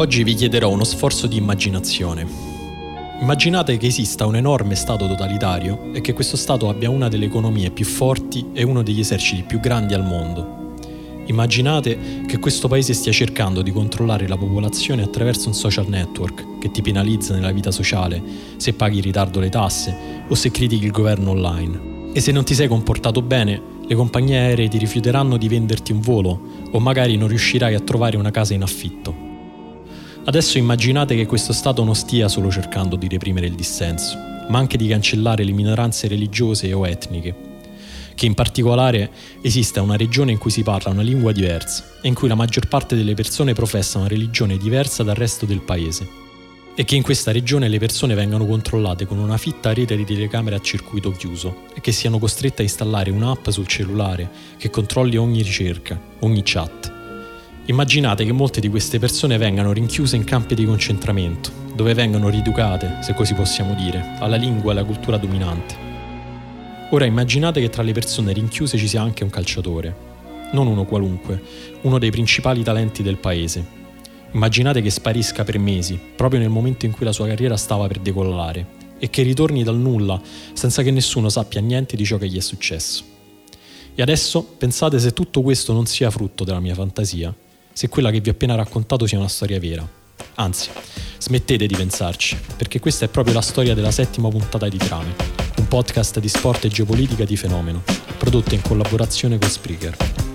Oggi vi chiederò uno sforzo di immaginazione. Immaginate che esista un enorme Stato totalitario e che questo Stato abbia una delle economie più forti e uno degli eserciti più grandi al mondo. Immaginate che questo paese stia cercando di controllare la popolazione attraverso un social network che ti penalizza nella vita sociale se paghi in ritardo le tasse o se critichi il governo online. E se non ti sei comportato bene, le compagnie aeree ti rifiuteranno di venderti un volo o magari non riuscirai a trovare una casa in affitto. Adesso immaginate che questo Stato non stia solo cercando di reprimere il dissenso, ma anche di cancellare le minoranze religiose o etniche, che in particolare esista una regione in cui si parla una lingua diversa e in cui la maggior parte delle persone professa una religione diversa dal resto del paese, e che in questa regione le persone vengano controllate con una fitta rete di telecamere a circuito chiuso e che siano costrette a installare un'app sul cellulare che controlli ogni ricerca, ogni chat Immaginate che molte di queste persone vengano rinchiuse in campi di concentramento, dove vengono rieducate, se così possiamo dire, alla lingua e alla cultura dominante. Ora immaginate che tra le persone rinchiuse ci sia anche un calciatore, non uno qualunque, uno dei principali talenti del paese. Immaginate che sparisca per mesi, proprio nel momento in cui la sua carriera stava per decollare, e che ritorni dal nulla, senza che nessuno sappia niente di ciò che gli è successo. E adesso pensate se tutto questo non sia frutto della mia fantasia, se quella che vi ho appena raccontato sia una storia vera. Anzi, smettete di pensarci, perché questa è proprio la storia della settima puntata di Trame, un podcast di sport e geopolitica di fenomeno, prodotto in collaborazione con Spreaker.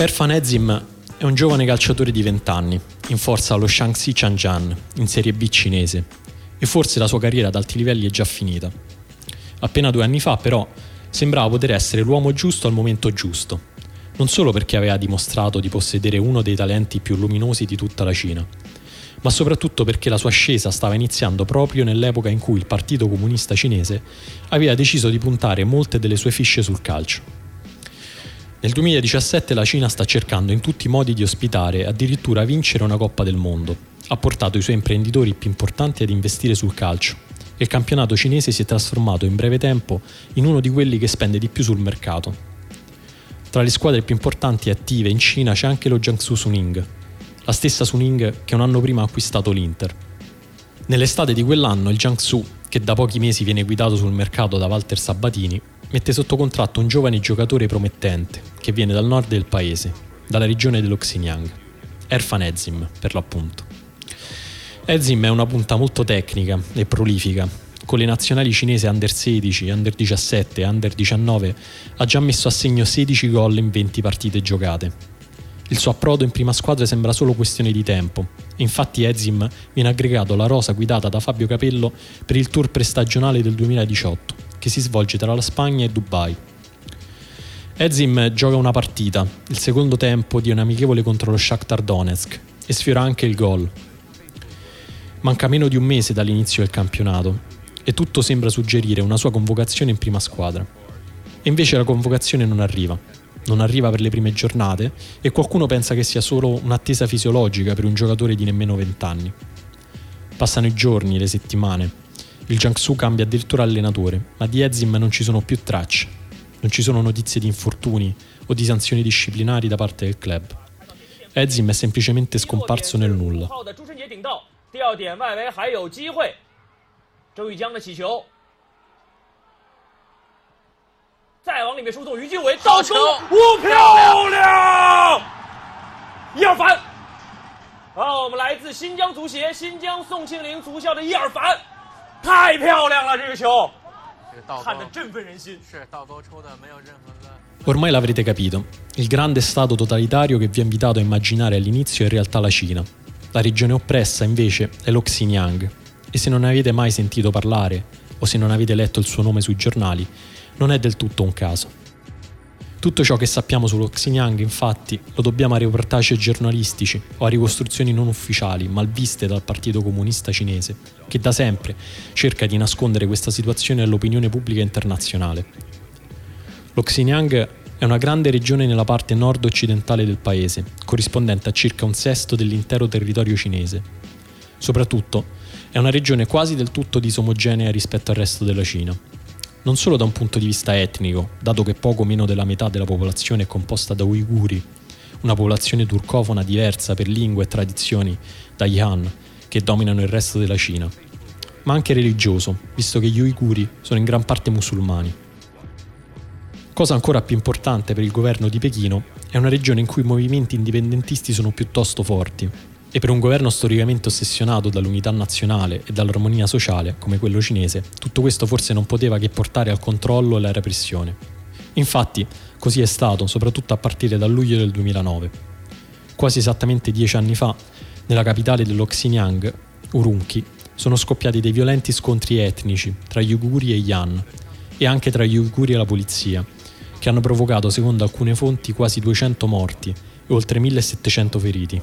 Erfan Ezim è un giovane calciatore di 20 anni, in forza allo Shaanxi Changjian, in Serie B cinese, e forse la sua carriera ad alti livelli è già finita. Appena due anni fa, però, sembrava poter essere l'uomo giusto al momento giusto, non solo perché aveva dimostrato di possedere uno dei talenti più luminosi di tutta la Cina, ma soprattutto perché la sua ascesa stava iniziando proprio nell'epoca in cui il Partito Comunista Cinese aveva deciso di puntare molte delle sue fisce sul calcio. Nel 2017 la Cina sta cercando in tutti i modi di ospitare e addirittura vincere una Coppa del Mondo. Ha portato i suoi imprenditori più importanti ad investire sul calcio e il campionato cinese si è trasformato in breve tempo in uno di quelli che spende di più sul mercato. Tra le squadre più importanti e attive in Cina c'è anche lo Jiangsu Suning, la stessa Suning che un anno prima ha acquistato l'Inter. Nell'estate di quell'anno il Jiangsu, che da pochi mesi viene guidato sul mercato da Walter Sabatini, mette sotto contratto un giovane giocatore promettente che viene dal nord del paese, dalla regione dello Xinjiang, Erfan Ezim per l'appunto. Ezim è una punta molto tecnica e prolifica. Con le nazionali cinesi under 16, under 17 e under 19 ha già messo a segno 16 gol in 20 partite giocate. Il suo approdo in prima squadra sembra solo questione di tempo. Infatti Ezim viene aggregato alla rosa guidata da Fabio Capello per il tour prestagionale del 2018 che si svolge tra la Spagna e Dubai. Ezim gioca una partita, il secondo tempo di un amichevole contro lo Shakhtar Donetsk e sfiora anche il gol. Manca meno di un mese dall'inizio del campionato e tutto sembra suggerire una sua convocazione in prima squadra. E invece la convocazione non arriva. Non arriva per le prime giornate e qualcuno pensa che sia solo un'attesa fisiologica per un giocatore di nemmeno 20 anni. Passano i giorni, le settimane il Jiangsu cambia addirittura allenatore, ma di Ezim non ci sono più tracce. Non ci sono notizie di infortuni o di sanzioni disciplinari da parte del club. Ezim è semplicemente scomparso nel nulla. 再往里面输送，于俊伟倒球，哇，漂亮！伊尔凡，啊，我们来自新疆足协新疆宋庆龄足校的伊尔凡。 太漂亮了这个球！看得振奋人心。Ormai l'avrete capito, il grande stato totalitario che vi ho invitato a immaginare all'inizio è in realtà la Cina. La regione oppressa invece è lo Xinjiang e se non ne avete mai sentito parlare o se non avete letto il suo nome sui giornali, non è del tutto un caso. Tutto ciò che sappiamo sullo Xinjiang, infatti, lo dobbiamo a reportage giornalistici o a ricostruzioni non ufficiali, malviste dal Partito Comunista Cinese, che da sempre cerca di nascondere questa situazione all'opinione pubblica internazionale. Lo Xinjiang È una grande regione nella parte nord-occidentale del paese, corrispondente a circa un sesto dell'intero territorio cinese. Soprattutto, è una regione quasi del tutto disomogenea rispetto al resto della Cina. Non solo da un punto di vista etnico, dato che poco meno della metà della popolazione è composta da uiguri, una popolazione turcofona diversa per lingue e tradizioni dagli Han, che dominano il resto della Cina, ma anche religioso, visto che gli uiguri sono in gran parte musulmani. Cosa ancora più importante per il governo di Pechino è una regione in cui i movimenti indipendentisti sono piuttosto forti e per un governo storicamente ossessionato dall'unità nazionale e dall'armonia sociale, come quello cinese, tutto questo forse non poteva che portare al controllo e alla repressione. Infatti, così è stato, soprattutto a partire dal luglio del 2009. Quasi esattamente dieci anni fa, nella capitale dello Xinjiang, Urumqi, sono scoppiati dei violenti scontri etnici tra gli Uiguri e gli Han, e anche tra gli Uiguri e la polizia, che hanno provocato, secondo alcune fonti, quasi 200 morti e oltre 1700 feriti.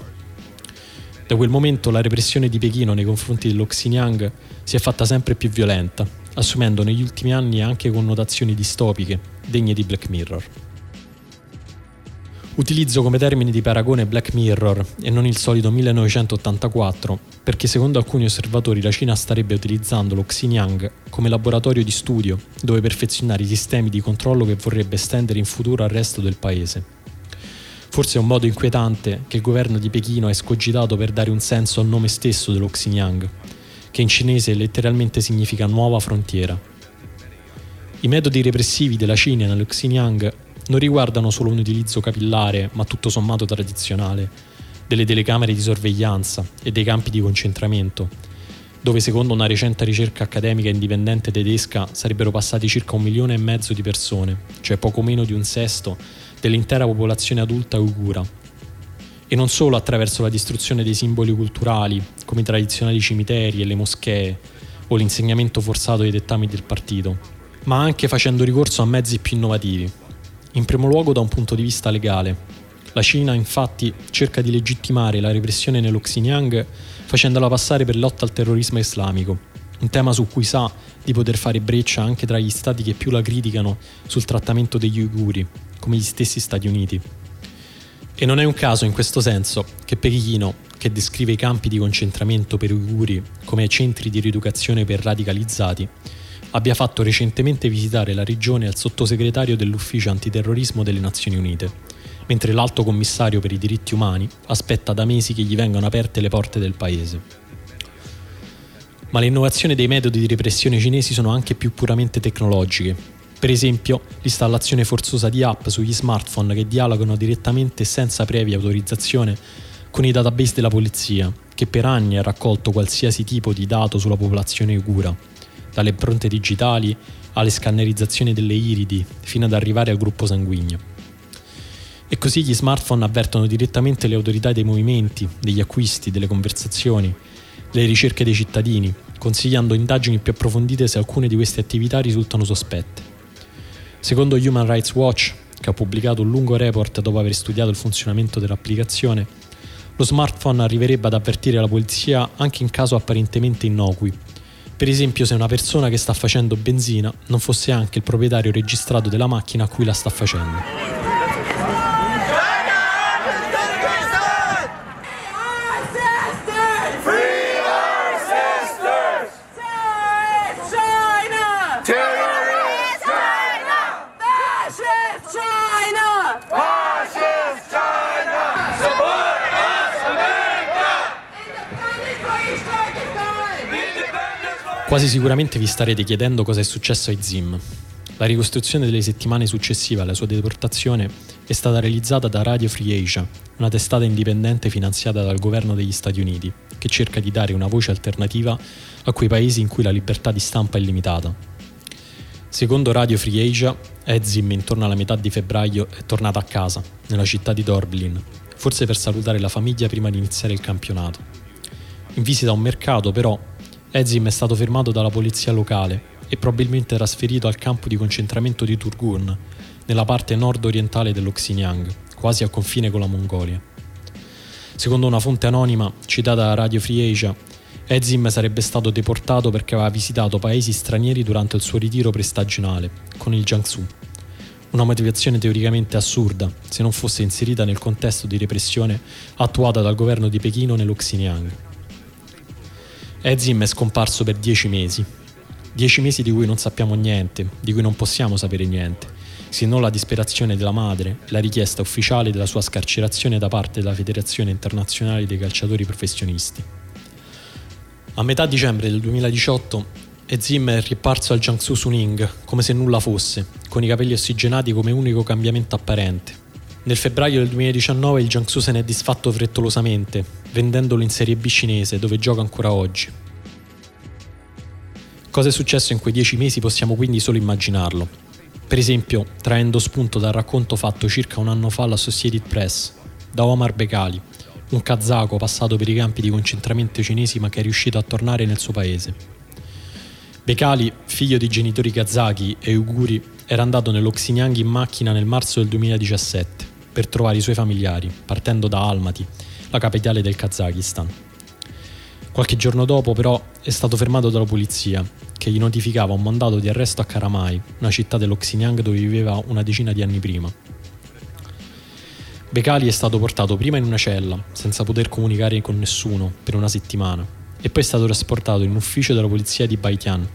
Da quel momento la repressione di Pechino nei confronti dello Xinjiang si è fatta sempre più violenta, assumendo negli ultimi anni anche connotazioni distopiche, degne di Black Mirror. Utilizzo come termine di paragone Black Mirror e non il solito 1984 perché secondo alcuni osservatori la Cina starebbe utilizzando lo Xinjiang come laboratorio di studio dove perfezionare i sistemi di controllo che vorrebbe estendere in futuro al resto del paese. Forse è un modo inquietante che il governo di Pechino ha escogitato per dare un senso al nome stesso dello Xinjiang, che in cinese letteralmente significa nuova frontiera. I metodi repressivi della Cina nello Xinjiang non riguardano solo un utilizzo capillare, ma tutto sommato tradizionale, delle telecamere di sorveglianza e dei campi di concentramento, dove secondo una recente ricerca accademica indipendente tedesca sarebbero passati circa un milione e mezzo di persone, cioè poco meno di un sesto dell'intera popolazione adulta uigura. E non solo attraverso la distruzione dei simboli culturali, come i tradizionali cimiteri e le moschee, o l'insegnamento forzato dei dettami del partito, ma anche facendo ricorso a mezzi più innovativi, in primo luogo da un punto di vista legale. La Cina infatti cerca di legittimare la repressione nello Xinjiang facendola passare per lotta al terrorismo islamico, un tema su cui sa di poter fare breccia anche tra gli stati che più la criticano sul trattamento degli uiguri, come gli stessi Stati Uniti. E non è un caso in questo senso che Pechino, che descrive i campi di concentramento per uiguri come centri di rieducazione per radicalizzati, abbia fatto recentemente visitare la regione al sottosegretario dell'Ufficio antiterrorismo delle Nazioni Unite, mentre l'alto commissario per i diritti umani aspetta da mesi che gli vengano aperte le porte del paese. Ma le innovazioni dei metodi di repressione cinesi sono anche più puramente tecnologiche. Per esempio, l'installazione forzosa di app sugli smartphone che dialogano direttamente senza previa autorizzazione con i database della polizia, che per anni ha raccolto qualsiasi tipo di dato sulla popolazione uigura dalle impronte digitali alle scannerizzazioni delle iridi, fino ad arrivare al gruppo sanguigno. E così gli smartphone avvertono direttamente le autorità dei movimenti, degli acquisti, delle conversazioni, delle ricerche dei cittadini, consigliando indagini più approfondite se alcune di queste attività risultano sospette. Secondo Human Rights Watch, che ha pubblicato un lungo report dopo aver studiato il funzionamento dell'applicazione, lo smartphone arriverebbe ad avvertire la polizia anche in caso apparentemente innocui, per esempio se una persona che sta facendo benzina non fosse anche il proprietario registrato della macchina a cui la sta facendo. Quasi sicuramente vi starete chiedendo cosa è successo ai Zim. La ricostruzione delle settimane successive alla sua deportazione è stata realizzata da Radio Free Asia, una testata indipendente finanziata dal governo degli Stati Uniti, che cerca di dare una voce alternativa a quei paesi in cui la libertà di stampa è limitata. Secondo Radio Free Asia, Ezim intorno alla metà di febbraio è tornata a casa, nella città di Dorblin, forse per salutare la famiglia prima di iniziare il campionato. In visita a un mercato, però, Ezim è stato fermato dalla polizia locale e probabilmente trasferito al campo di concentramento di Turgun, nella parte nord-orientale dello Xinjiang, quasi al confine con la Mongolia. Secondo una fonte anonima citata da Radio Free Asia, Ezim sarebbe stato deportato perché aveva visitato paesi stranieri durante il suo ritiro prestagionale, con il Jiangsu, una motivazione teoricamente assurda se non fosse inserita nel contesto di repressione attuata dal governo di Pechino nello Xinjiang. Ezim è scomparso per dieci mesi, dieci mesi di cui non sappiamo niente, di cui non possiamo sapere niente, se non la disperazione della madre la richiesta ufficiale della sua scarcerazione da parte della Federazione Internazionale dei Calciatori Professionisti. A metà dicembre del 2018 Ezim è riparso al Jiangsu Suning come se nulla fosse, con i capelli ossigenati come unico cambiamento apparente. Nel febbraio del 2019 il Jiangsu se ne è disfatto frettolosamente, vendendolo in Serie B cinese, dove gioca ancora oggi. Cosa è successo in quei dieci mesi possiamo quindi solo immaginarlo. Per esempio, traendo spunto dal racconto fatto circa un anno fa all'Associated Press, da Omar Bekali, un kazako passato per i campi di concentramento cinesi ma che è riuscito a tornare nel suo paese. Bekali, figlio di genitori kazaki e uiguri, era andato nello Xinjiang in macchina nel marzo del 2017 per trovare i suoi familiari, partendo da Almaty, la capitale del Kazakistan. Qualche giorno dopo, però, è stato fermato dalla polizia, che gli notificava un mandato di arresto a Karamai, una città dello Xinjiang dove viveva una decina di anni prima. Bekali è stato portato prima in una cella, senza poter comunicare con nessuno, per una settimana, e poi è stato trasportato in un ufficio della polizia di Baitian,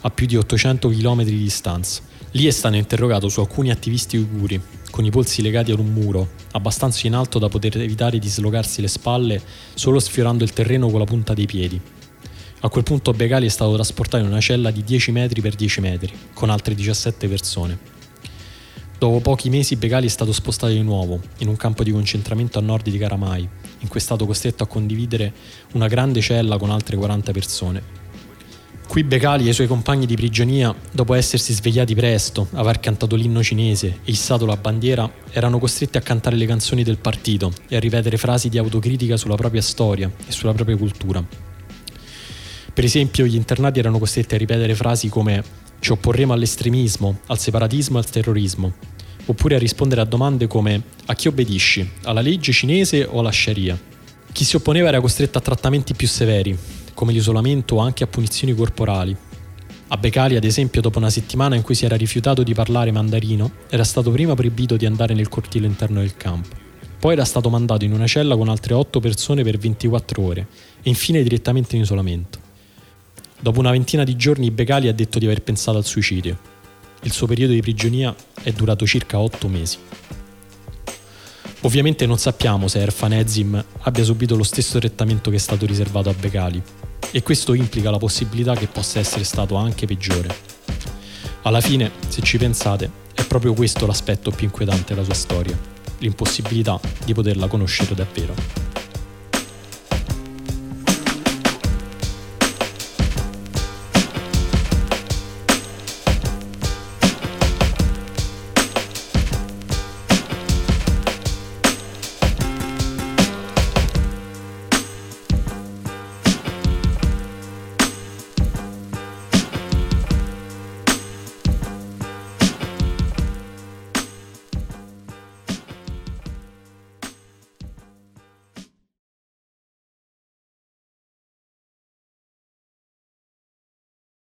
a più di 800 km di distanza. Lì è stato interrogato su alcuni attivisti uiguri, con i polsi legati ad un muro, abbastanza in alto da poter evitare di slogarsi le spalle solo sfiorando il terreno con la punta dei piedi. A quel punto Begali è stato trasportato in una cella di 10 metri per 10 metri, con altre 17 persone. Dopo pochi mesi Begali è stato spostato di nuovo, in un campo di concentramento a nord di Karamai, in cui è stato costretto a condividere una grande cella con altre 40 persone. Qui Becali e i suoi compagni di prigionia, dopo essersi svegliati presto, aver cantato l'inno cinese e issato la bandiera, erano costretti a cantare le canzoni del partito e a ripetere frasi di autocritica sulla propria storia e sulla propria cultura. Per esempio, gli internati erano costretti a ripetere frasi come ci opporremo all'estremismo, al separatismo e al terrorismo, oppure a rispondere a domande come a chi obbedisci, alla legge cinese o alla Sharia. Chi si opponeva era costretto a trattamenti più severi, come l'isolamento anche a punizioni corporali. A Becali, ad esempio, dopo una settimana in cui si era rifiutato di parlare mandarino, era stato prima proibito di andare nel cortile interno del campo. Poi era stato mandato in una cella con altre 8 persone per 24 ore e infine direttamente in isolamento. Dopo una ventina di giorni Becali ha detto di aver pensato al suicidio. Il suo periodo di prigionia è durato circa 8 mesi. Ovviamente non sappiamo se Erfan Ezim abbia subito lo stesso trattamento che è stato riservato a Becali, e questo implica la possibilità che possa essere stato anche peggiore. Alla fine, se ci pensate, è proprio questo l'aspetto più inquietante della sua storia, l'impossibilità di poterla conoscere davvero.